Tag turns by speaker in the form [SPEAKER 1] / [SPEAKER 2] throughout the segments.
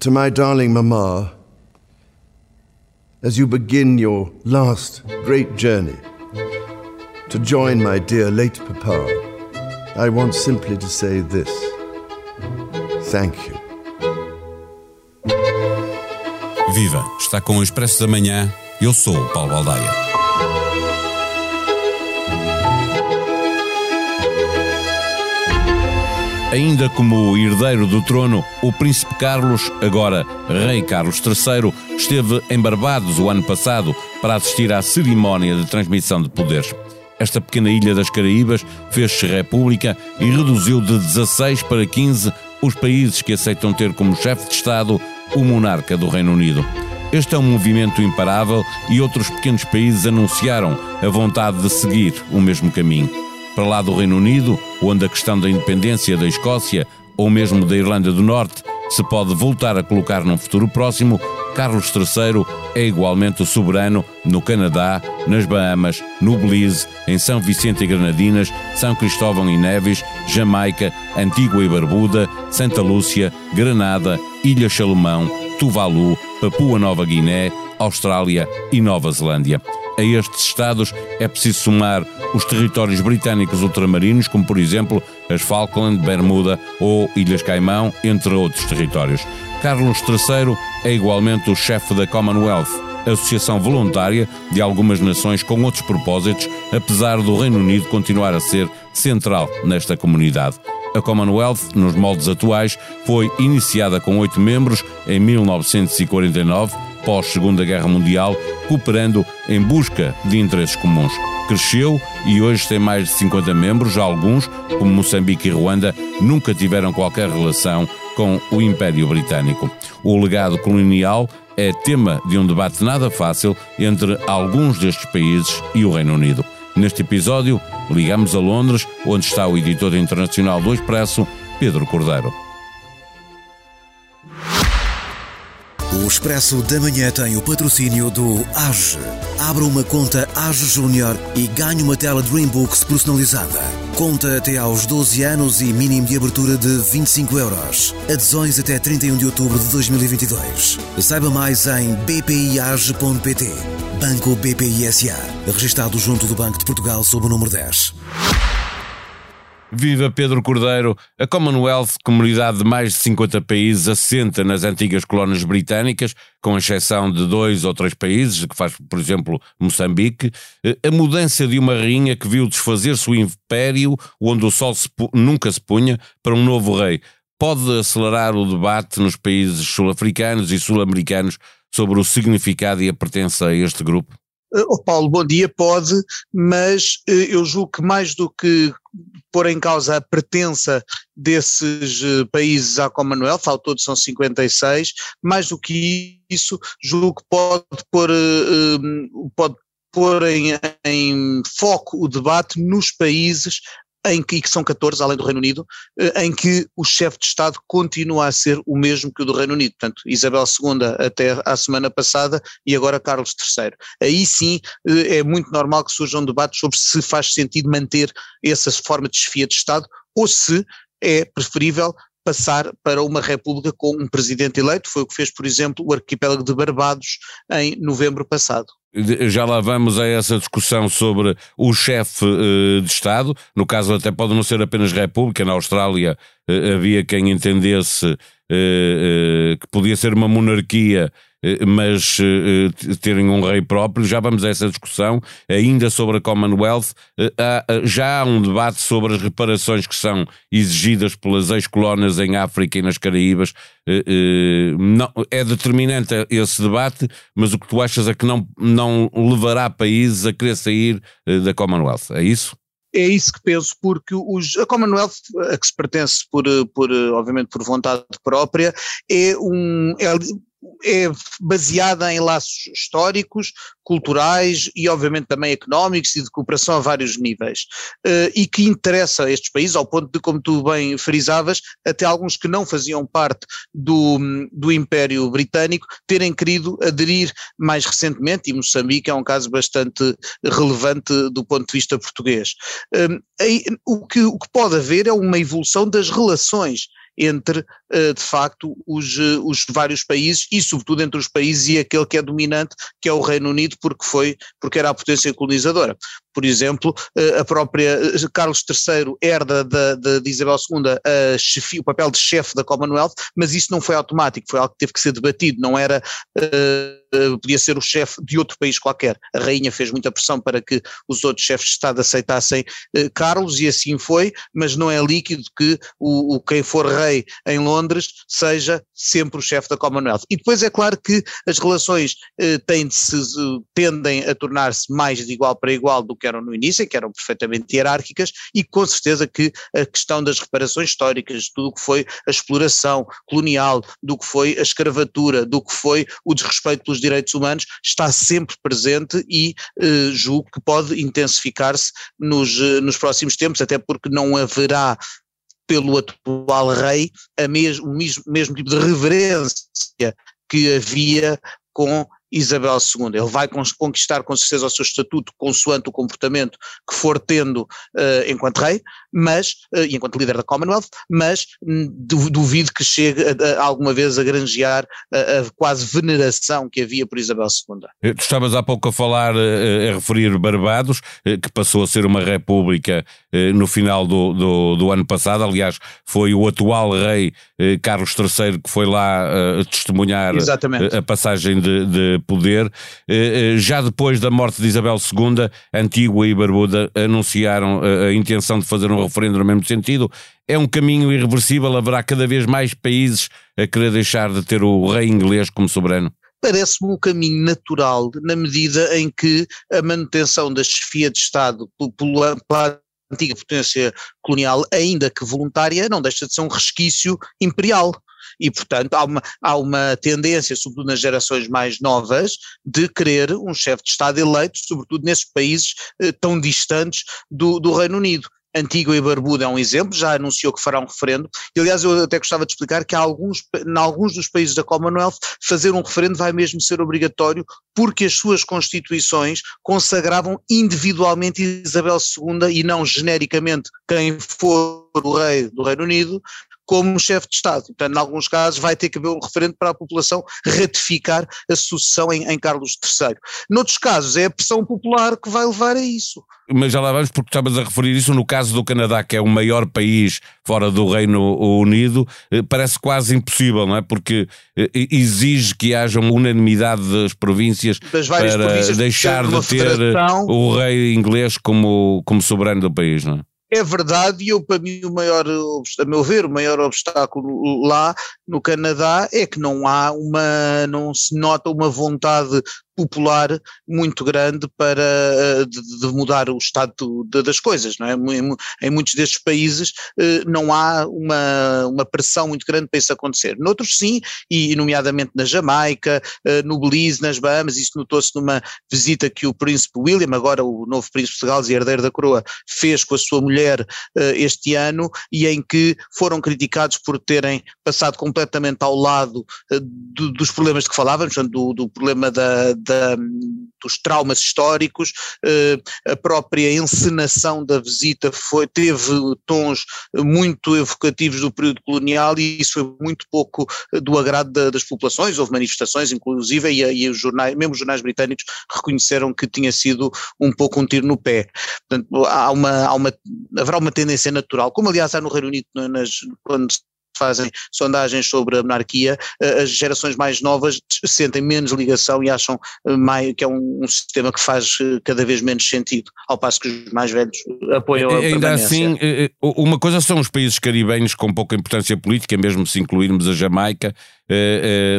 [SPEAKER 1] to my darling Mamma, as you begin your last great journey to join my dear late Papa, I want simply to say this. Thank you.
[SPEAKER 2] Viva! Está com o Expresso da Manhã. Eu sou Paulo Baldaia. Ainda como herdeiro do trono, o príncipe Carlos, agora rei Carlos III, esteve em Barbados o ano passado para assistir à cerimónia de transmissão de poderes. Esta pequena ilha das Caraíbas fez-se república e reduziu de 16 para 15 os países que aceitam ter como chefe de Estado o monarca do Reino Unido. Este é um movimento imparável e outros pequenos países anunciaram a vontade de seguir o mesmo caminho para lá do Reino Unido, onde a questão da independência da Escócia ou mesmo da Irlanda do Norte se pode voltar a colocar num futuro próximo, Carlos III é igualmente soberano no Canadá, nas Bahamas, no Belize, em São Vicente e Granadinas, São Cristóvão e Neves, Jamaica, Antígua e Barbuda, Santa Lúcia, Granada, Ilha Salomão, Tuvalu, Papua Nova Guiné, Austrália e Nova Zelândia. A estes estados é preciso somar os territórios britânicos ultramarinos, como por exemplo as Falkland, Bermuda ou Ilhas Caimão, entre outros territórios. Carlos III é igualmente o chefe da Commonwealth, associação voluntária de algumas nações com outros propósitos, apesar do Reino Unido continuar a ser central nesta comunidade. A Commonwealth, nos moldes atuais, foi iniciada com oito membros em 1949 pós-Segunda Guerra Mundial, cooperando em busca de interesses comuns. Cresceu e hoje tem mais de 50 membros, alguns, como Moçambique e Ruanda, nunca tiveram qualquer relação com o Império Britânico. O legado colonial é tema de um debate nada fácil entre alguns destes países e o Reino Unido. Neste episódio, ligamos a Londres, onde está o editor internacional do Expresso, Pedro Cordeiro.
[SPEAKER 3] O Expresso da Manhã tem o patrocínio do AGE. Abra uma conta AGE Júnior e ganhe uma tela Dreambooks personalizada. Conta até aos 12 anos e mínimo de abertura de 25 euros. Adesões até 31 de outubro de 2022. Saiba mais em bpiage.pt. Banco BPI SA. Registado junto do Banco de Portugal sob o número 10.
[SPEAKER 2] Viva Pedro Cordeiro! A Commonwealth, comunidade de mais de 50 países, assenta nas antigas colónias britânicas, com exceção de dois ou três países, que faz, por exemplo, Moçambique. Eh, a mudança de uma rainha que viu desfazer-se o império, onde o sol se nunca se punha, para um novo rei, pode acelerar o debate nos países sul-africanos e sul-americanos sobre o significado e a pertença a este grupo?
[SPEAKER 4] Oh Paulo, bom dia, pode, mas eh, eu julgo que mais do que pôr em causa a pertença desses eh, países à Commonwealth, ao todo são 56, mais do que isso, julgo que pode pôr, pode pôr em, em foco o debate nos países em que, que são 14, além do Reino Unido, eh, em que o chefe de Estado continua a ser o mesmo que o do Reino Unido. Portanto, Isabel II até à semana passada e agora Carlos III. Aí sim eh, é muito normal que surjam debates sobre se faz sentido manter essa forma de desfia de Estado ou se é preferível passar para uma república com um presidente eleito, foi o que fez, por exemplo, o arquipélago de Barbados em novembro passado
[SPEAKER 2] já lá vamos a essa discussão sobre o chefe uh, de Estado, no caso até pode não ser apenas República, na Austrália uh, havia quem entendesse uh, que podia ser uma monarquia eh, mas uh, terem um rei próprio. Já vamos a essa discussão. Ainda sobre a Commonwealth, já há um debate sobre as reparações que são exigidas pelas ex-colónias em África e nas Caraíbas. Não, é determinante esse debate, mas o que tu achas é que não, não levará países a querer sair da Commonwealth. É isso?
[SPEAKER 4] é isso que penso, porque os, a Commonwealth, a que se pertence por, por, obviamente por vontade própria, é um, é, é baseada em laços históricos, culturais e obviamente também económicos e de cooperação a vários níveis uh, e que interessa a estes países ao ponto de, como tu bem frisavas, até alguns que não faziam parte do, do Império Britânico terem querido aderir mais recentemente e Moçambique é um caso bastante relevante do ponto de vista português. Aí, o, que, o que pode haver é uma evolução das relações entre, de facto, os, os vários países e, sobretudo, entre os países e aquele que é dominante, que é o Reino Unido, porque foi, porque era a potência colonizadora. Por exemplo, a própria Carlos III herda de, de Isabel II chefe, o papel de chefe da Commonwealth, mas isso não foi automático, foi algo que teve que ser debatido, não era uh, podia ser o chefe de outro país qualquer. A rainha fez muita pressão para que os outros chefes de Estado aceitassem uh, Carlos e assim foi, mas não é líquido que o, o quem for rei em Londres seja sempre o chefe da Commonwealth. E depois é claro que as relações uh, têm de se, tendem a tornar-se mais de igual para igual do que eram no início, que eram perfeitamente hierárquicas, e com certeza que a questão das reparações históricas, tudo o que foi a exploração colonial, do que foi a escravatura, do que foi o desrespeito pelos direitos humanos, está sempre presente e eh, julgo que pode intensificar-se nos, eh, nos próximos tempos, até porque não haverá pelo atual rei a mes, o mesmo, mesmo tipo de reverência que havia com Isabel II. Ele vai conquistar com certeza o seu estatuto consoante o comportamento que for tendo uh, enquanto rei, mas, uh, enquanto líder da Commonwealth, mas hum, duvido que chegue a, a, alguma vez a granjear a, a, quase veneração que havia por Isabel II.
[SPEAKER 2] Eh, tu estavas há pouco a falar, a referir Barbados, que passou a ser uma república no final do, do, do, ano passado, aliás foi o atual rei Carlos III que foi lá testemunhar Exatamente. a passagem de, de poder. Já depois da morte de Isabel II, Antigua e Barbuda anunciaram a intenção de fazer um referendo no mesmo sentido. É um caminho irreversível, haverá cada vez mais países a querer deixar de ter o rei inglês como soberano?
[SPEAKER 4] Parece-me um caminho natural, na medida em que a manutenção da chefia de Estado pela, pela antiga potência colonial, ainda que voluntária, não deixa de ser um resquício imperial e, portanto, há uma, há uma tendência, sobretudo nas gerações mais novas, de querer um chefe de Estado eleito, sobretudo nesses países eh, tão distantes do, do Reino Unido. Antigua e Barbuda é um exemplo, já anunciou que fará um referendo, e aliás eu até gostava de explicar que há alguns, em alguns dos países da Commonwealth fazer um referendo vai mesmo ser obrigatório porque as suas constituições consagravam individualmente Isabel II e não genericamente quem for o rei do Reino Unido como chefe de Estado. Portanto, em alguns casos vai ter que haver um referendo para a população ratificar a sucessão em, em Carlos III. Noutros casos é a pressão popular que vai levar a isso
[SPEAKER 2] mas já lá vamos, porque estavas a referir isso no caso do Canadá, que é o maior país fora do Reino Unido, eh, parece quase impossível, não é? Porque eh, exige que haja uma unanimidade das províncias das para províncias deixar de ter o rei inglês como, como soberano do país, não é?
[SPEAKER 4] É verdade, e eu, para mim, o maior, a meu ver, o maior obstáculo lá no Canadá é que não há uma, não se nota uma vontade popular muito grande para eh, de, de mudar o estado de, das coisas, não é? Em, em, muitos destes países eh, não há uma, uma pressão muito grande para isso acontecer. Noutros sim, e nomeadamente na Jamaica, eh, no Belize, nas Bahamas, isso notou-se numa visita que o príncipe William, agora o novo príncipe de Gales e herdeiro da coroa, fez com a sua mulher este ano e em que foram criticados por terem passado completamente ao lado do, dos problemas de que falávamos, do, do problema da da, dos traumas históricos, eh, a própria encenação da visita foi, teve tons muito evocativos do período colonial e isso foi muito pouco do agrado da, das populações, houve manifestações inclusive e, e os jornais, mesmo os jornais britânicos reconheceram que tinha sido um pouco um tiro no pé. Portanto, há uma, há uma, haverá uma tendência natural, como aliás há no Reino Unido nas, quando fazem sondagens sobre a monarquia, eh, as gerações mais novas sentem menos ligação e acham eh, mais, que é um, um, sistema que faz eh, cada vez menos sentido, ao passo que os mais velhos apoiam a
[SPEAKER 2] Ainda assim, uma coisa são os países caribenhos com pouca importância política, mesmo se incluirmos a Jamaica,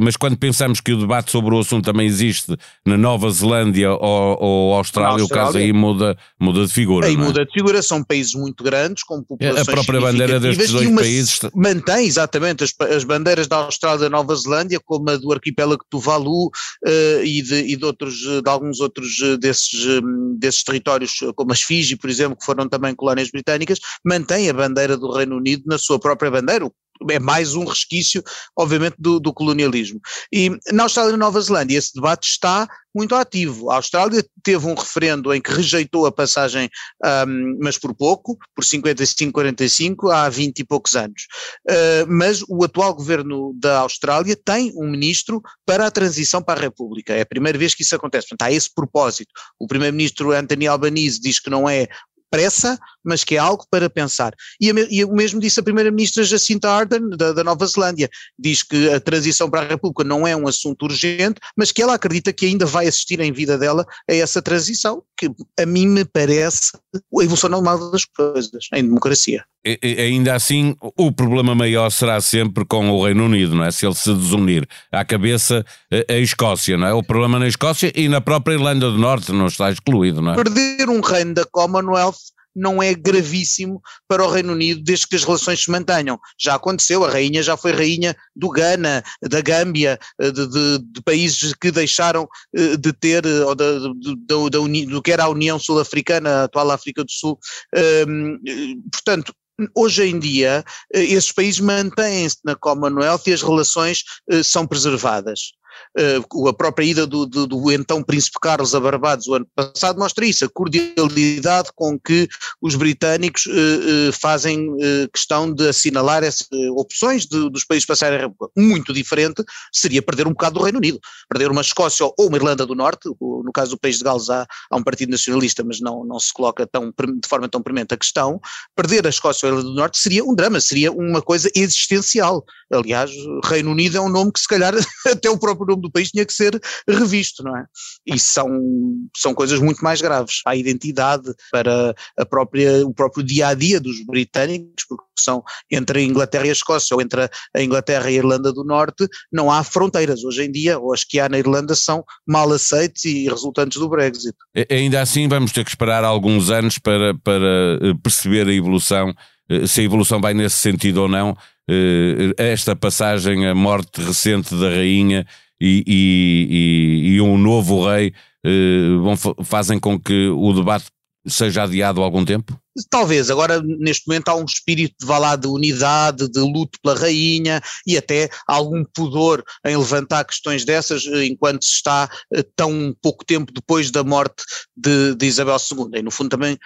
[SPEAKER 2] mas quando pensamos que o debate sobre o assunto também existe na Nova Zelândia ou, ou Austrália, Austrália, o caso aí muda, muda de figura.
[SPEAKER 4] Aí
[SPEAKER 2] é?
[SPEAKER 4] muda de figura, são países muito grandes, com populações
[SPEAKER 2] A própria bandeira destes dois países
[SPEAKER 4] mantém exatamente as, as, bandeiras da Austrália e da Nova Zelândia, como a do arquipélago Tuvalu uh, e, de, e de, outros, de alguns outros desses, desses territórios, como as Fiji, por exemplo, que foram também colónias britânicas, mantém a bandeira do Reino Unido na sua própria bandeira, é mais um resquício, obviamente, do, do, colonialismo. E na Austrália e Nova Zelândia esse debate está muito ativo. A Austrália teve um referendo em que rejeitou a passagem, um, mas por pouco, por 55-45, há 20 e poucos anos. Uh, mas o atual governo da Austrália tem um ministro para a transição para a República. É a primeira vez que isso acontece. Portanto, há esse propósito. O primeiro-ministro Anthony Albanese diz que não é pressa, mas que é algo para pensar. E, a, e o mesmo disse a primeira-ministra Jacinta Ardern, da, da, Nova Zelândia, diz que a transição para a República não é um assunto urgente, mas que ela acredita que ainda vai assistir em vida dela a essa transição, que a mim me parece a evolução normal das coisas, em democracia.
[SPEAKER 2] E, e, ainda assim, o problema maior será sempre com o Reino Unido, não é? Se ele se desunir à cabeça a, a Escócia, não é? O problema na Escócia e na própria Irlanda do Norte não está excluído, não é?
[SPEAKER 4] Perder um reino da Commonwealth não é gravíssimo para o Reino Unido desde que as relações se mantenham. Já aconteceu, a rainha já foi rainha do Ghana, da Gâmbia, de, de, de países que deixaram eh, de ter, eh, ou da, do que era a União Sul-Africana, a atual África do Sul. Um, portanto, Hoje em dia, eh, esses países mantêm-se na Commonwealth e as relações são preservadas. Uh, a própria ida do, do, do, então Príncipe Carlos a Barbados o ano passado mostra isso, a cordialidade com que os britânicos uh, fazem questão de assinalar essas opções de, dos países passarem a República. Muito diferente seria perder um bocado do Reino Unido, perder uma Escócia ou uma Irlanda do Norte, no caso do país de Gales há, há um partido nacionalista, mas não, não se coloca tão, de forma tão premente a questão, perder a Escócia ou a Irlanda do Norte seria um drama, seria uma coisa existencial. Aliás, Reino Unido é um nome que se calhar até o próprio nome do país tinha que ser revisto, não é? E são, são coisas muito mais graves. Há identidade para a própria, o próprio dia a dia dos britânicos, porque são entre a Inglaterra e a Escócia, ou entre a Inglaterra e a Irlanda do Norte, não há fronteiras. Hoje em dia, ou as que há na Irlanda são mal aceites e resultantes do Brexit.
[SPEAKER 2] Ainda assim, vamos ter que esperar alguns anos para, para eh, perceber a evolução, eh, se a evolução vai nesse sentido ou não. Eh, esta passagem, a morte recente da rainha e, e, e, um novo rei vão, fazem com que o debate seja adiado algum tempo?
[SPEAKER 4] Talvez, agora neste momento há um espírito de, lá, de unidade, de luto pela rainha e até algum pudor em levantar questões dessas enquanto se está tão pouco tempo depois da morte de, de Isabel II. E no fundo também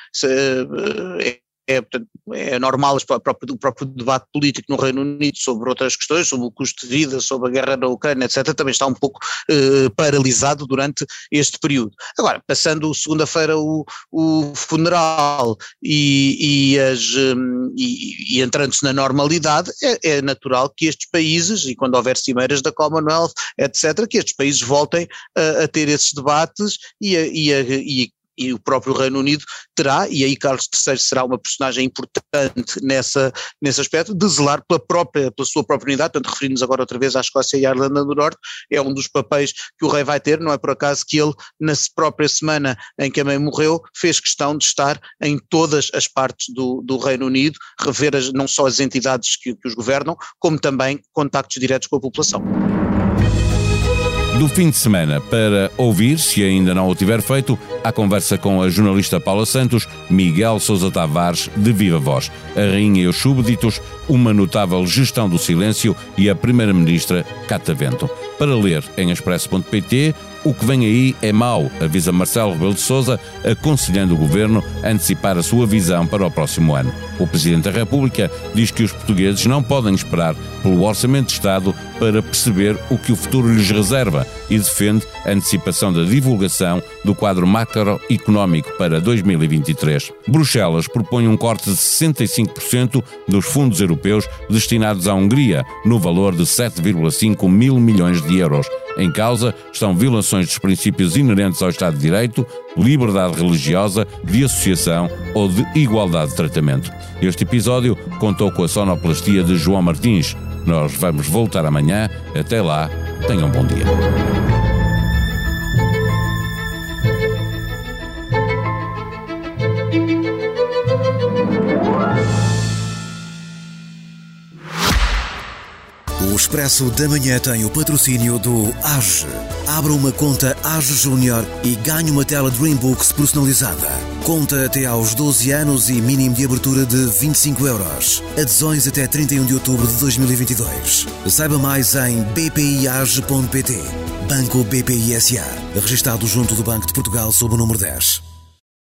[SPEAKER 4] é é, portanto, é normal o próprio, próprio debate político no Reino Unido sobre outras questões, sobre o custo de vida, sobre a guerra na Ucrânia, etc., também está um pouco eh, paralisado durante este período. Agora, passando segunda-feira o, o funeral e, e, as, um, e, e entrando-se na normalidade, é, é, natural que estes países, e quando houver cimeiras da Commonwealth, etc., que estes países voltem a, a ter esses debates e, a, e, a, e e o próprio Reino Unido terá, e aí Carlos III será uma personagem importante nessa, nesse aspecto, de zelar pela, própria, pela sua própria unidade, portanto referimos agora outra vez à Escócia e à Irlanda do Norte, é um dos papéis que o rei vai ter, não é por acaso que ele, na própria semana em que a mãe morreu, fez questão de estar em todas as partes do, do Reino Unido, rever as, não só as entidades que, que os governam, como também contactos diretos com a população
[SPEAKER 2] do fim de semana. Para ouvir, se ainda não o tiver feito, a conversa com a jornalista Paula Santos, Miguel Sousa Tavares, de Viva Voz, a Rainha e os Súbditos, uma notável gestão do silêncio e a Primeira-Ministra Catavento. Para ler em expresso.pt, o que vem aí é mau, avisa Marcelo Rebelo de Sousa, aconselhando o governo a antecipar a sua visão para o próximo ano. O Presidente da República diz que os portugueses não podem esperar pelo Orçamento de Estado para perceber o que o futuro lhes reserva e defende a antecipação da divulgação do quadro macroeconómico para 2023. Bruxelas propõe um corte de 65% dos fundos europeus destinados à Hungria, no valor de 7,5 mil milhões de euros. Em causa estão violações dos princípios inerentes ao Estado de Direito, liberdade religiosa, de associação ou de igualdade de tratamento. Este episódio contou com a sonoplastia de João Martins. Nós vamos voltar amanhã. Até lá, tenham um bom dia.
[SPEAKER 3] Expresso da Manhã tem o patrocínio do AGE. Abra uma conta AGE Júnior e ganhe uma tela Dreambooks personalizada. Conta até aos 12 anos e mínimo de abertura de 25 euros. Adesões até 31 de outubro de 2022. Saiba mais em bpiage.pt. Banco BPI SA. Registado junto do Banco de Portugal sob o número 10.